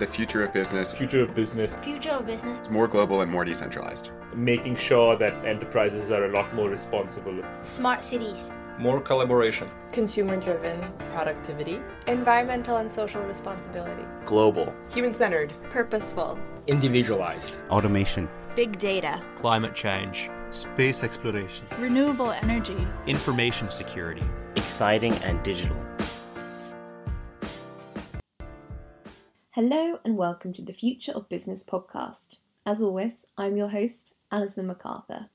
The future of business, future of business, Future of business. more global and more decentralized. making sure that enterprises are a lot more responsible. Smart cities. more collaboration, consumer driven productivity, environmental and social responsibility, global, human centered, purposeful, individualized, automation, Big data. climate change, space exploration, renewable energy, information security, exciting and digital. Hello and welcome to the Future of Business podcast. As always, I'm your host, Alison MacArthur.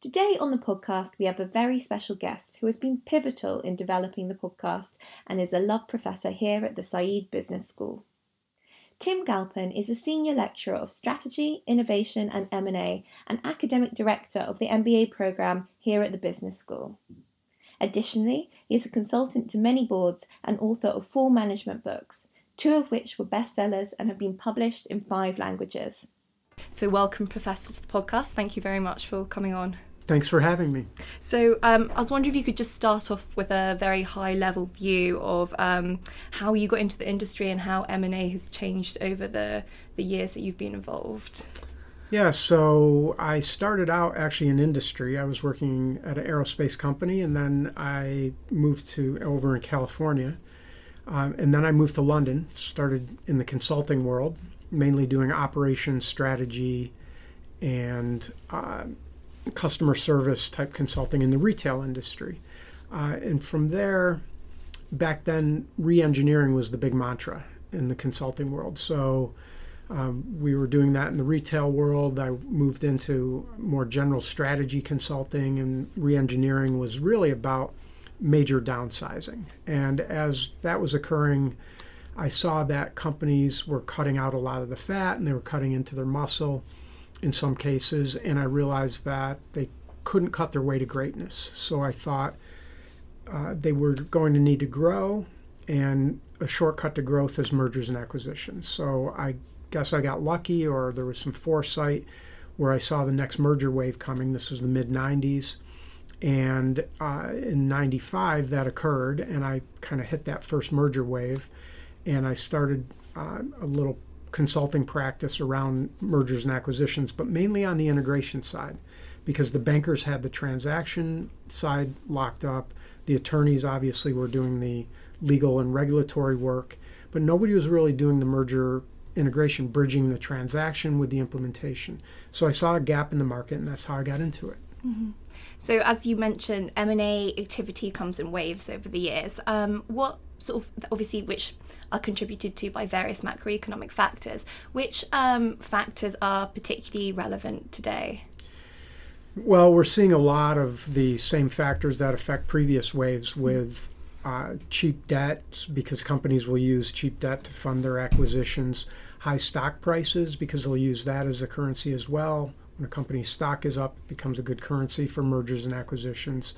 Today on the podcast, we have a very special guest who has been pivotal in developing the podcast and is a Love Professor here at the Said Business School. Tim Galpin is a senior lecturer of strategy, innovation and M&A and academic director of the MBA program here at the Business School. Additionally, he is a consultant to many boards and author of four management books, two of which were bestsellers and have been published in five languages. So, welcome, Professor, to the podcast. Thank you very much for coming on. Thanks for having me. So, um, I was wondering if you could just start off with a very high level view of um, how you got into the industry and how M&A has changed over the, the years that you've been involved. Yeah, so I started out actually in industry. I was working at an aerospace company, and then I moved to over in California, um, and then I moved to London. Started in the consulting world, mainly doing operations strategy and uh, customer service type consulting in the retail industry. Uh, and from there, back then, re engineering was the big mantra in the consulting world. So um, we were doing that in the retail world. I moved into more general strategy consulting, and re engineering was really about major downsizing. And as that was occurring, I saw that companies were cutting out a lot of the fat and they were cutting into their muscle in some cases, and I realized that they couldn't cut their way to greatness. So I thought uh, they were going to need to grow, and a shortcut to growth is mergers and acquisitions. So I guess I got lucky, or there was some foresight where I saw the next merger wave coming. This was the mid 90s. And uh, in 95, that occurred, and I kind of hit that first merger wave. And I started uh, a little consulting practice around mergers and acquisitions, but mainly on the integration side because the bankers had the transaction side locked up. The attorneys obviously were doing the legal and regulatory work, but nobody was really doing the merger integration, bridging the transaction with the implementation. So I saw a gap in the market, and that's how I got into it. Mm-hmm. So, as you mentioned, M and A activity comes in waves over the years. Um, what sort of obviously which are contributed to by various macroeconomic factors? Which um, factors are particularly relevant today? Well, we're seeing a lot of the same factors that affect previous waves with uh, cheap debt because companies will use cheap debt to fund their acquisitions, high stock prices because they'll use that as a currency as well. When a company's stock is up, it becomes a good currency for mergers and acquisitions.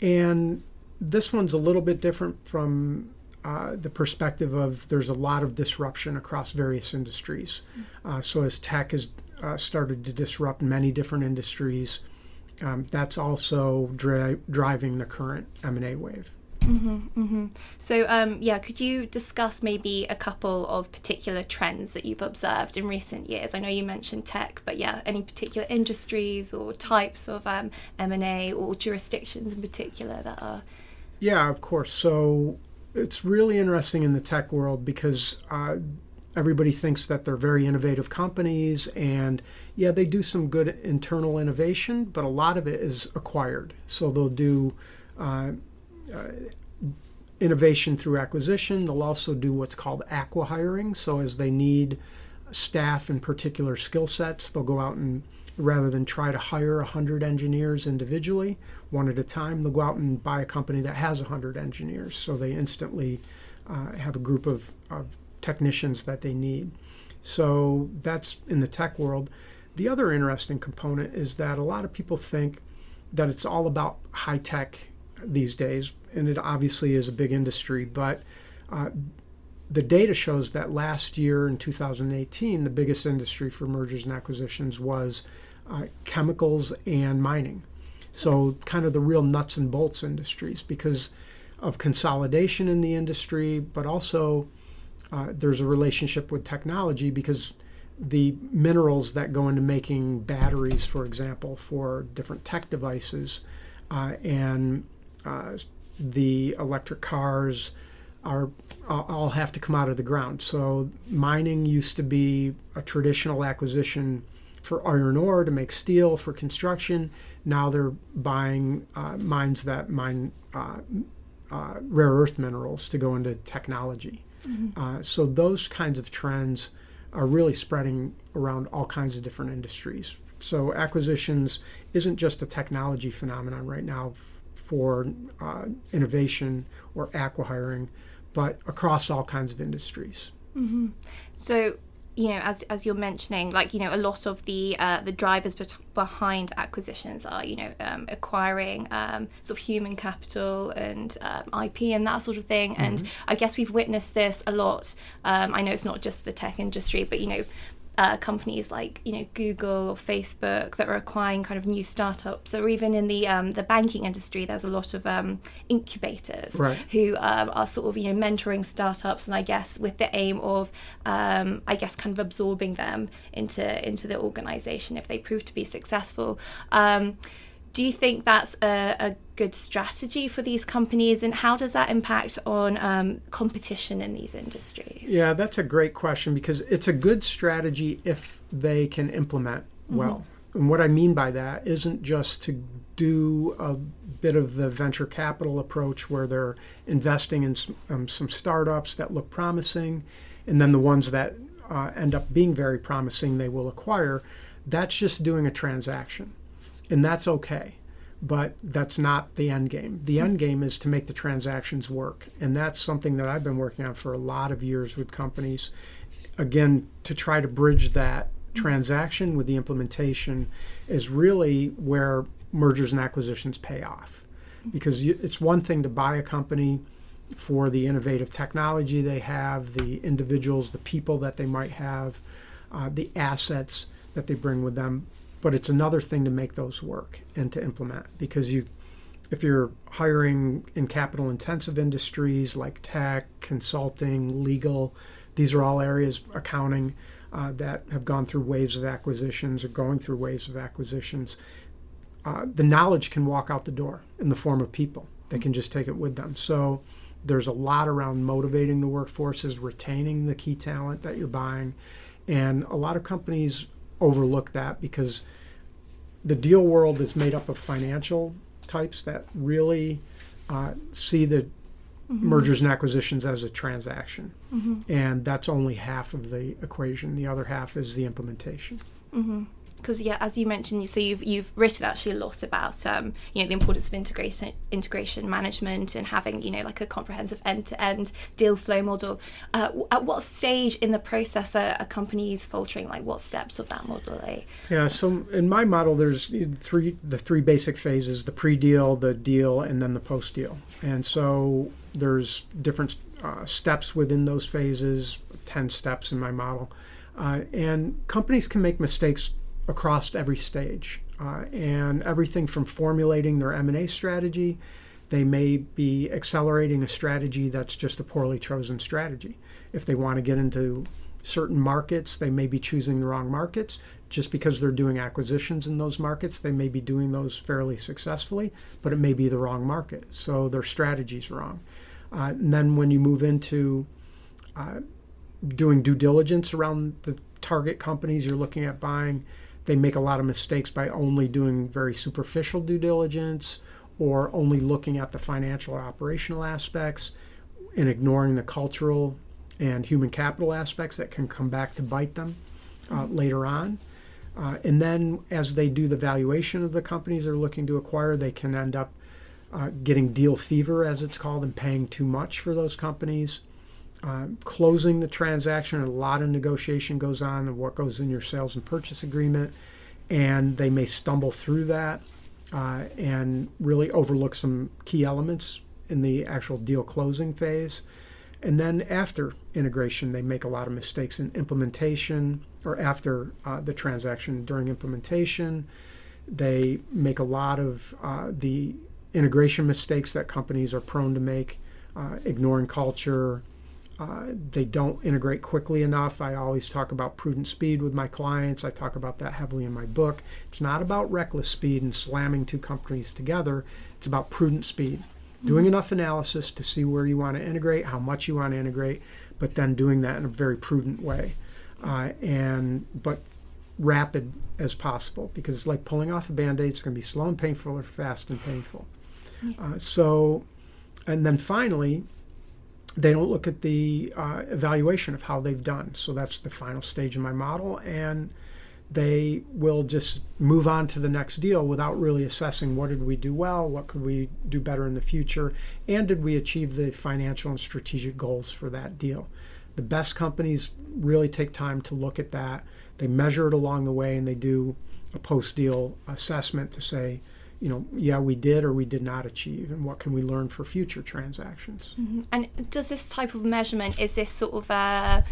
And this one's a little bit different from uh, the perspective of there's a lot of disruption across various industries. Uh, so as tech has uh, started to disrupt many different industries, um, that's also dri- driving the current M&A wave. Mm-hmm, mm-hmm. So, um, yeah, could you discuss maybe a couple of particular trends that you've observed in recent years? I know you mentioned tech, but yeah, any particular industries or types of um, M&A or jurisdictions in particular that are yeah, of course. So it's really interesting in the tech world because uh, everybody thinks that they're very innovative companies, and yeah, they do some good internal innovation, but a lot of it is acquired. So they'll do uh, innovation through acquisition. They'll also do what's called acquihiring. So as they need staff in particular skill sets, they'll go out and rather than try to hire 100 engineers individually one at a time they'll go out and buy a company that has 100 engineers so they instantly uh, have a group of, of technicians that they need so that's in the tech world the other interesting component is that a lot of people think that it's all about high tech these days and it obviously is a big industry but uh, the data shows that last year in 2018, the biggest industry for mergers and acquisitions was uh, chemicals and mining. So, kind of the real nuts and bolts industries because of consolidation in the industry, but also uh, there's a relationship with technology because the minerals that go into making batteries, for example, for different tech devices, uh, and uh, the electric cars are all have to come out of the ground. So mining used to be a traditional acquisition for iron ore to make steel for construction. Now they're buying uh, mines that mine uh, uh, rare earth minerals to go into technology. Mm-hmm. Uh, so those kinds of trends are really spreading around all kinds of different industries. So acquisitions isn't just a technology phenomenon right now for uh, innovation or acquihiring, but across all kinds of industries. Mm-hmm. So you know, as as you're mentioning, like you know, a lot of the uh, the drivers be- behind acquisitions are you know um, acquiring um, sort of human capital and um, IP and that sort of thing. Mm-hmm. And I guess we've witnessed this a lot. Um, I know it's not just the tech industry, but you know, uh, companies like you know Google or Facebook that are acquiring kind of new startups, or even in the um, the banking industry, there's a lot of um, incubators right. who um, are sort of you know mentoring startups, and I guess with the aim of um, I guess kind of absorbing them into into the organization if they prove to be successful. Do you think that's a, a, good strategy for these companies and how does that impact on um, competition in these industries yeah that's a great question because it's a good strategy if they can implement mm-hmm. well mm-hmm. and what i mean by that isn't just to do a bit of the venture capital approach where they're investing in some, um, some startups that look promising and then the ones that uh, end up being very promising they will acquire that's just doing a transaction and that's okay but that's not the end game. The end game is to make the transactions work, and that's something that I've been working on for a lot of years with companies. Again, to try to bridge that transaction with the implementation is really where mergers and acquisitions pay off, because it's one thing to buy a company for the innovative technology they have, the individuals, the people that they might have, uh, the assets that they bring with them but it's another thing to make those work and to implement because you if you're hiring in capital intensive industries like tech consulting legal these are all areas accounting uh, that have gone through waves of acquisitions or going through waves of acquisitions uh, the knowledge can walk out the door in the form of people they can just take it with them. So there's a lot around motivating the workforces retaining the key talent that you're buying. And a lot of companies overlook that because the deal world is made up of financial types that really uh, see the mm-hmm. mergers and acquisitions as a transaction. Mm-hmm. And that's only half of the equation. The other half is the implementation. Mm-hmm because yeah, as you mentioned, so you've you've written actually a lot about um, you know the importance of integration integration management and having you know like a comprehensive end to end deal flow model. Uh, at what stage in the process are, are, companies faltering? Like what steps of that model? Are yeah, so in my model, there's three the three basic phases: the pre-deal, the deal, and then the post-deal. And so there's different uh, steps within those phases, ten steps in my model. Uh, and companies can make mistakes across every stage. Uh, and everything from formulating their M&A strategy, they may be accelerating a strategy that's just a poorly chosen strategy. If they want to get into certain markets, they may be choosing the wrong markets. Just because they're doing acquisitions in those markets, they may be doing those fairly successfully, but it may be the wrong market. So their strategy's wrong. Uh, and then when you move into uh, doing due diligence around the target companies you're looking at buying, they make a lot of mistakes by only doing very superficial due diligence or only looking at the financial or operational aspects and ignoring the cultural and human capital aspects that can come back to bite them uh, later on. Uh, and then as they do the valuation of the companies they're looking to acquire, they can end up uh, getting deal fever, as it's called, and paying too much for those companies. Uh, closing the transaction, a lot of negotiation goes on of what goes in your sales and purchase agreement, and they may stumble through that uh, and really overlook some key elements in the actual deal closing phase. And then after integration, they make a lot of mistakes in implementation or after uh, the transaction during implementation. They make a lot of uh, the integration mistakes that companies are prone to make, uh, ignoring culture, uh, they don't integrate quickly enough. I always talk about prudent speed with my clients. I talk about that heavily in my book. It's not about reckless speed and slamming two companies together. It's about prudent speed, doing enough analysis to see where you want to integrate, how much you want to integrate, but then doing that in a very prudent way, uh, and but rapid as possible because it's like pulling off a band-aid. It's going to be slow and painful or fast and painful. Uh, so, and then finally, they don't look at the uh, evaluation of how they've done. So that's the final stage in my model, and they will just move on to the next deal without really assessing what did we do well, what could we do better in the future, and did we achieve the financial and strategic goals for that deal. The best companies really take time to look at that. They measure it along the way, and they do a post-deal assessment to say, you know, yeah, we did or we did not achieve, and what can we learn for future transactions. Mm-hmm. And does this type of measurement is this sort of uh,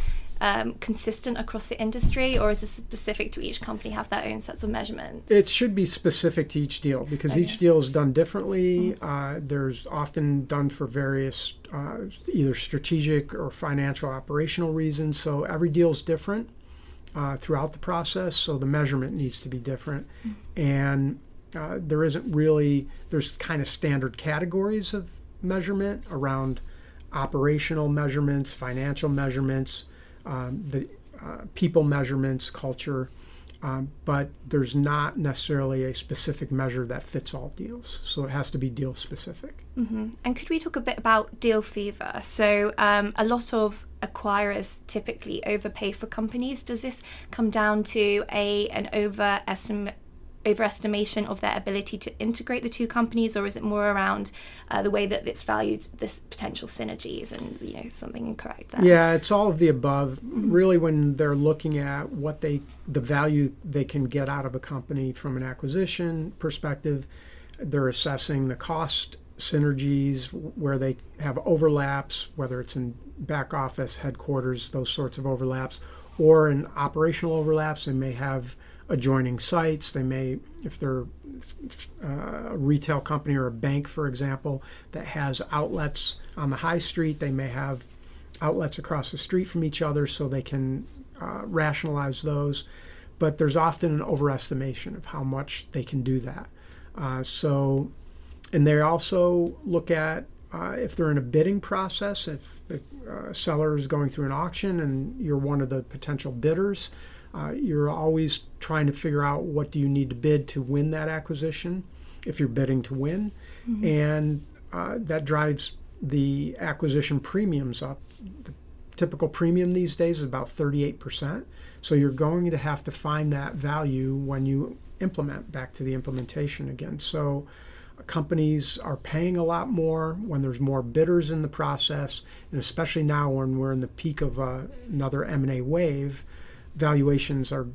um, consistent across the industry, or is this specific to each company? Have their own sets of measurements? It should be specific to each deal because Okay. each deal is done differently. Uh, there's often done for various uh, either strategic or financial operational reasons. So every deal is different uh, throughout the process. So the measurement needs to be different, and uh, there isn't really there's kind of standard categories of measurement around operational measurements, financial measurements, um, the uh, people measurements, culture. Um, but there's not necessarily a specific measure that fits all deals. So it has to be deal specific. hmm And could we talk a bit about deal fever? So, um, a lot of acquirers typically overpay for companies. Does this come down to a an overestimate? Overestimation of their ability to integrate the two companies or is it more around uh, the way that it's valued this potential synergies and you know something incorrect there Yeah, it's all of the above. Really, when they're looking at what they, the value they can get out of a company from an acquisition perspective, they're assessing the cost synergies where they have overlaps, whether it's in back office, headquarters, those sorts of overlaps, or in operational overlaps. They may have adjoining sites. They may, if they're uh, a retail company or a bank, for example, that has outlets on the high street, they may have outlets across the street from each other so they can uh, rationalize those. But there's often an overestimation of how much they can do that. Uh, so, and they also look at uh, if they're in a bidding process, if the uh, seller is going through an auction and you're one of the potential bidders, uh, you're always trying to figure out what do you need to bid to win that acquisition if you're bidding to win. And uh, that drives the acquisition premiums up. The typical premium these days is about 38%. So you're going to have to find that value when you implement back to the implementation again. So companies are paying a lot more when there's more bidders in the process, and especially now when we're in the peak of uh, another M&A wave, valuations are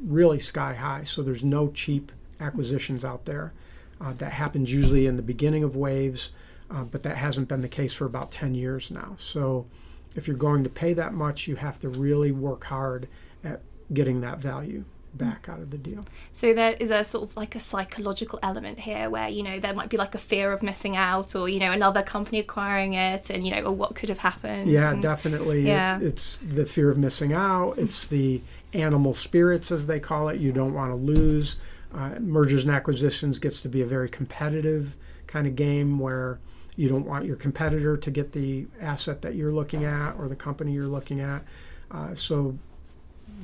really sky high. So there's no cheap acquisitions out there. Uh, that happens usually in the beginning of waves, uh, but that hasn't been the case for about 10 years now. So if you're going to pay that much, you have to really work hard at getting that value back out of the deal. So there is a sort of like a psychological element here where, you know, there might be like a fear of missing out or, you know, another company acquiring it and, you know, or what could have happened. Yeah, and- definitely. It- yeah. it's the fear of missing out. It's the animal spirits, as they call it. You don't want to lose. Uh, mergers and acquisitions gets to be a very competitive kind of game where you don't want your competitor to get the asset that you're looking at or the company you're looking at. Uh, so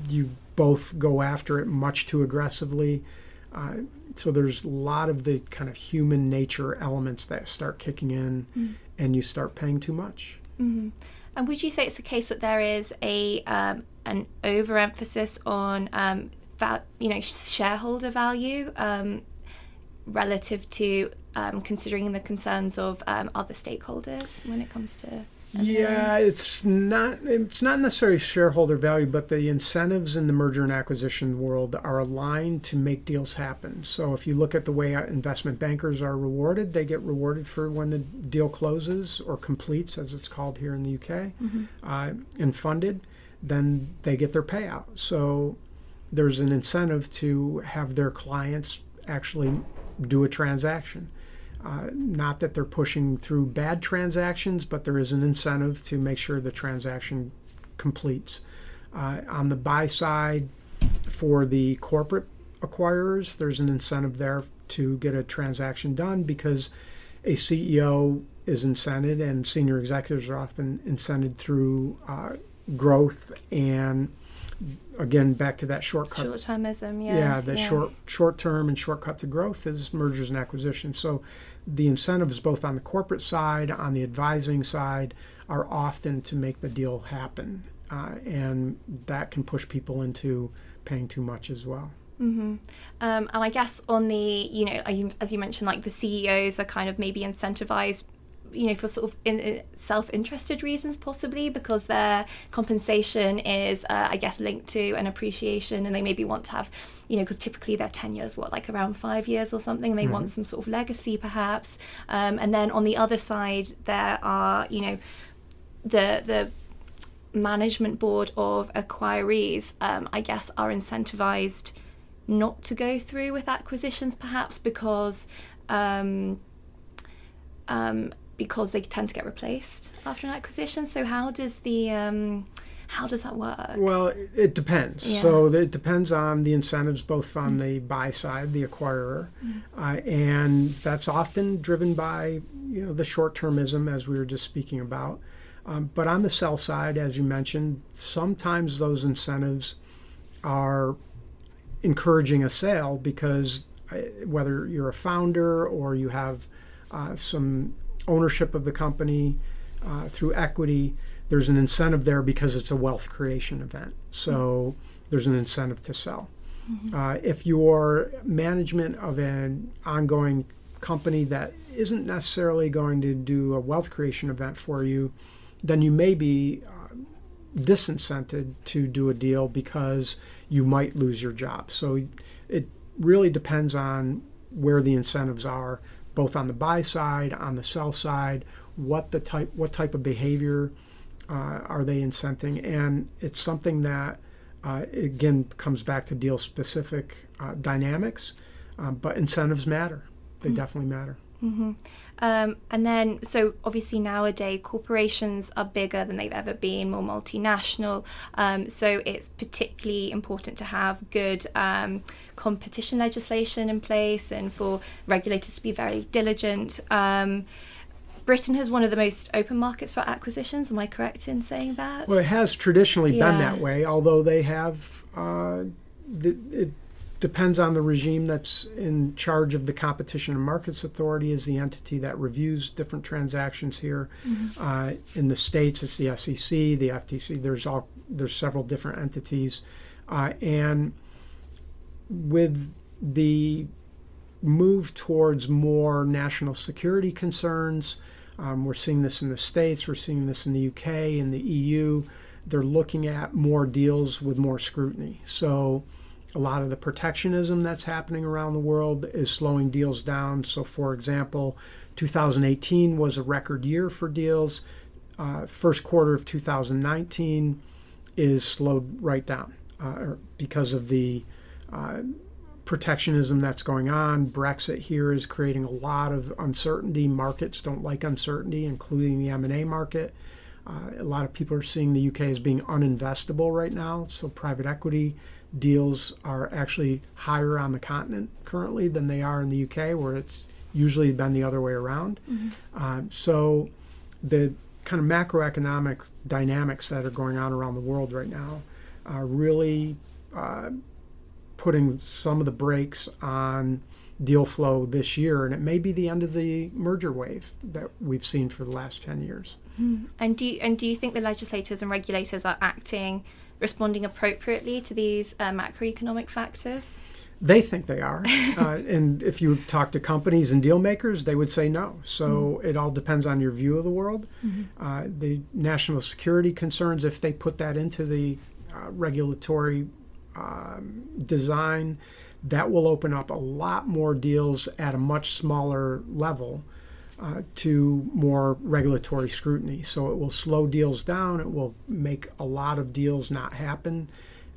you both go after it much too aggressively. Uh, so there's a lot of the kind of human nature elements that start kicking in, and you start paying too much. Mhm. And would you say it's a case that there is a um, an overemphasis on um, val- you know shareholder value um, relative to um, considering the concerns of um, other stakeholders when it comes to Yeah, it's not it's not necessarily shareholder value, but the incentives in the merger and acquisition world are aligned to make deals happen. So if you look at the way investment bankers are rewarded, they get rewarded for when the deal closes or completes, as it's called here in the UK, uh, and funded, then they get their payout. So there's an incentive to have their clients actually do a transaction. Uh, not that they're pushing through bad transactions, but there is an incentive to make sure the transaction completes. Uh, on the buy side, for the corporate acquirers, there's an incentive there to get a transaction done because a CEO is incented and senior executives are often incented through uh, growth and again back to that shortcut Short termism, yeah. yeah the short short term and shortcut to growth is mergers and acquisitions so the incentives both on the corporate side on the advising side are often to make the deal happen uh, and that can push people into paying too much as well Mm-hmm. Um, and I guess on the, you know, as you mentioned, like the CEOs are kind of maybe incentivized you know, for sort of in, in self-interested reasons, possibly because their compensation is, uh, I guess, linked to an appreciation, and they maybe want to have, you know, because typically their tenure is what like around five years or something. They mm-hmm. want some sort of legacy, perhaps. Um, and then on the other side, there are, you know, the the management board of acquirees, um, I guess, are incentivized not to go through with acquisitions, perhaps because. Um, um, because they tend to get replaced after an acquisition. So how does the um, how does that work? Well, it depends. Yeah. So it depends on the incentives both on mm. the buy side, the acquirer, mm. uh, and that's often driven by you know the short termism as we were just speaking about. Um, but on the sell side, as you mentioned, sometimes those incentives are encouraging a sale because uh, whether you're a founder or you have uh, some ownership of the company uh, through equity, there's an incentive there because it's a wealth creation event. So mm-hmm. there's an incentive to sell. Mm-hmm. Uh, if your management of an ongoing company that isn't necessarily going to do a wealth creation event for you, then you may be uh, disincented to do a deal because you might lose your job. So it really depends on where the incentives are both on the buy side, on the sell side, what the type what type of behavior uh, are they incenting, and it's something that uh, again comes back to deal specific uh, dynamics, um, but incentives matter. They mm-hmm. definitely matter. Mm-hmm. Um, and then, so obviously nowadays corporations are bigger than they've ever been, more multinational. Um, so it's particularly important to have good um, competition legislation in place and for regulators to be very diligent. Um, Britain has one of the most open markets for acquisitions. Am I correct in saying that? Well, it has traditionally yeah. been that way, although they have. Uh, the, it depends on the regime that's in charge of the Competition and Markets Authority is the entity that reviews different transactions here. Mm-hmm. Uh, in the states, it's the SEC, the FTC. There's all there's several different entities, uh, and with the move towards more national security concerns, um, we're seeing this in the states, we're seeing this in the UK, in the EU. They're looking at more deals with more scrutiny. So a lot of the protectionism that's happening around the world is slowing deals down. So, for example, 2018 was a record year for deals. Uh, first quarter of 2019 is slowed right down uh, because of the uh, protectionism that's going on. Brexit here is creating a lot of uncertainty. Markets don't like uncertainty, including the M&A market. Uh, a lot of people are seeing the UK as being uninvestable right now, so private equity deals are actually higher on the continent currently than they are in the UK, where it's usually been the other way around. Mm-hmm. Uh, so the kind of macroeconomic dynamics that are going on around the world right now are really uh, putting some of the brakes on deal flow this year, and it may be the end of the merger wave that we've seen for the last ten years. Mm-hmm. And do you, and do you think the legislators and regulators are acting? Responding appropriately to these uh, macroeconomic factors? They think they are. uh, and if you talk to companies and deal makers, they would say no. So mm-hmm. it all depends on your view of the world. Mm-hmm. Uh, the national security concerns, if they put that into the uh, regulatory um, design, that will open up a lot more deals at a much smaller level uh, to more regulatory scrutiny. So it will slow deals down. It will make a lot of deals not happen.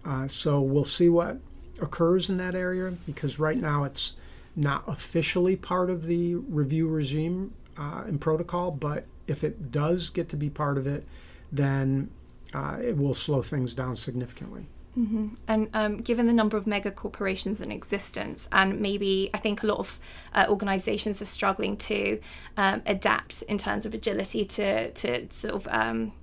Uh, so we'll see what occurs in that area because right now it's not officially part of the review regime uh, and protocol, but if it does get to be part of it, then uh, it will slow things down significantly. Mm-hmm. And um, given the number of mega corporations in existence, and maybe I think a lot of uh, organizations are struggling to um, adapt in terms of agility to, to sort of um,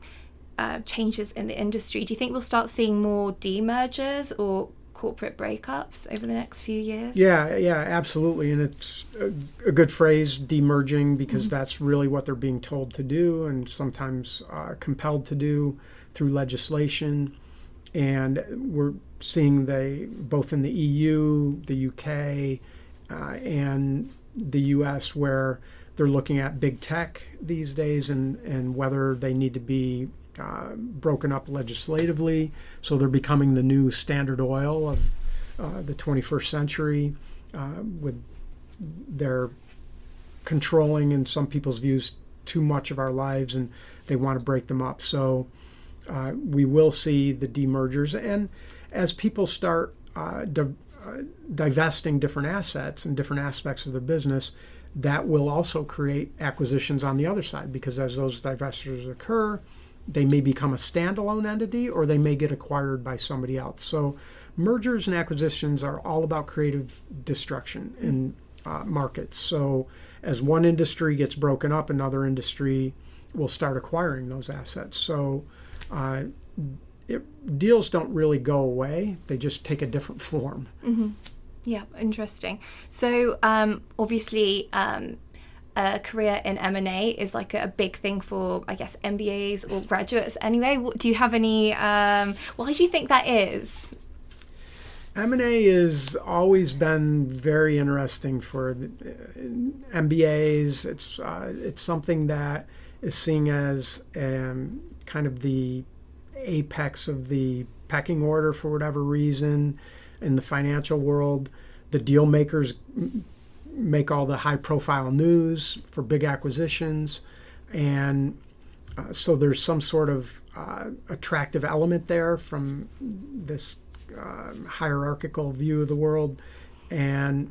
uh, changes in the industry, do you think we'll start seeing more demergers or corporate breakups over the next few years? Yeah, yeah, absolutely. And it's a, a good phrase, demerging, because mm-hmm. that's really what they're being told to do and sometimes uh, compelled to do through legislation and we're seeing they both in the EU, the UK, uh, and the US where they're looking at big tech these days and, and whether they need to be uh, broken up legislatively. So they're becoming the new standard oil of uh, the 21st century uh, with their controlling, in some people's views, too much of our lives and they want to break them up. So uh, we will see the demergers. And as people start uh, di- uh, divesting different assets and different aspects of their business, that will also create acquisitions on the other side because as those divestitures occur, they may become a standalone entity or they may get acquired by somebody else. So, mergers and acquisitions are all about creative destruction in uh, markets. So, as one industry gets broken up, another industry will start acquiring those assets. So, uh, it, deals don't really go away; they just take a different form. Mm-hmm. Yeah, interesting. So um, obviously. Um, a career in M&A is like a, big thing for I guess MBAs or graduates anyway. Do you have any um, why do you think that is? M&A has always been very interesting for the, uh, MBAs. It's uh, it's something that is seen as um, kind of the apex of the pecking order for whatever reason in the financial world. The deal makers make all the high profile news for big acquisitions. And uh, so there's some sort of uh, attractive element there from this uh, hierarchical view of the world. And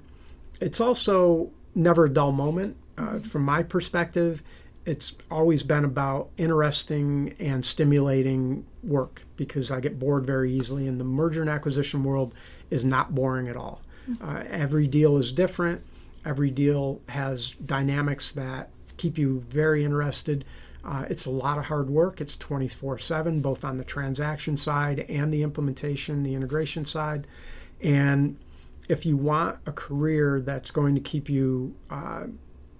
it's also never a dull moment. Uh, from my perspective, it's always been about interesting and stimulating work because I get bored very easily. And the merger and acquisition world is not boring at all. Mm-hmm. Uh, every deal is different. Every deal has dynamics that keep you very interested. Uh, it's a lot of hard work. It's 24 7, both on the transaction side and the implementation, the integration side. And if you want a career that's going to keep you uh,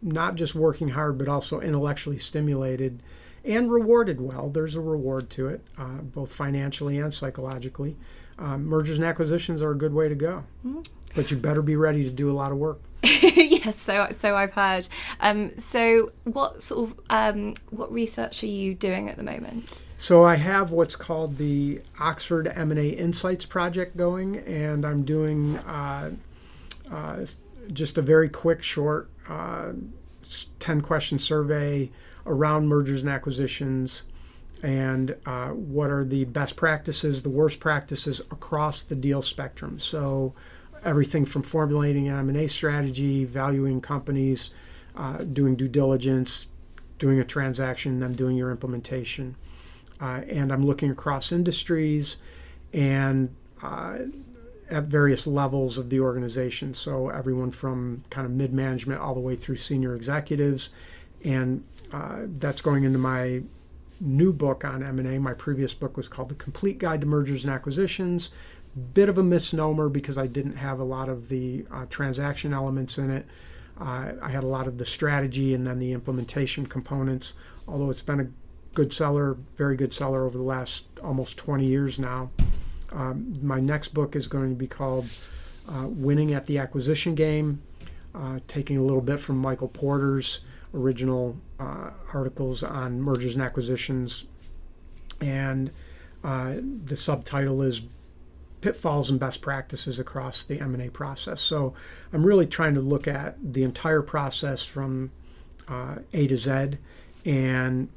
not just working hard, but also intellectually stimulated and rewarded well. There's a reward to it, uh, both financially and psychologically. Um, mergers and acquisitions are a good way to go, mm-hmm. but you better be ready to do a lot of work. yes, so so I've heard. Um, so, what sort of um, what research are you doing at the moment? So I have what's called the Oxford M&A Insights project going, and I'm doing uh, uh, just a very quick, short uh, 10 question survey around mergers and acquisitions and uh, what are the best practices, the worst practices across the deal spectrum. So everything from formulating an M&A strategy, valuing companies, uh, doing due diligence, doing a transaction, then doing your implementation. Uh, and I'm looking across industries and uh, at various levels of the organization. So everyone from kind of mid management all the way through senior executives, and uh, that's going into my new book on M&A. My previous book was called The Complete Guide to Mergers and Acquisitions. Bit of a misnomer because I didn't have a lot of the uh, transaction elements in it. Uh, I had a lot of the strategy and then the implementation components. Although it's been a good seller, very good seller over the last almost 20 years now. Um, my next book is going to be called uh, Winning at the Acquisition Game, uh, taking a little bit from Michael Porter's original uh, articles on mergers and acquisitions. And uh, the subtitle is Pitfalls and Best Practices Across the M&A Process. So I'm really trying to look at the entire process from uh, A to Z and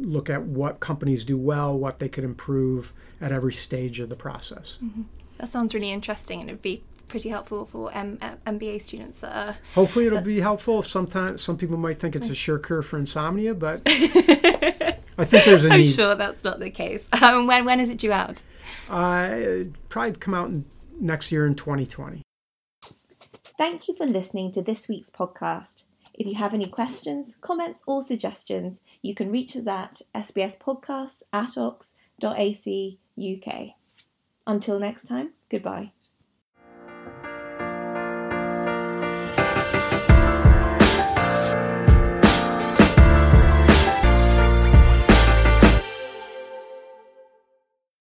look at what companies do well, what they could improve at every stage of the process. Mm-hmm. That sounds really interesting, and it'd be pretty helpful for M- MBA students that are. Hopefully, it'll be helpful. Sometimes some people might think it's a sure cure for insomnia, but I think there's a I'm need. sure that's not the case. Um, when when is it due out? Uh, probably come out in, next year in 2020. Thank you for listening to this week's podcast. If you have any questions, comments, or suggestions, you can reach us at sbspodcasts at ox.ac.uk. Until next time, goodbye.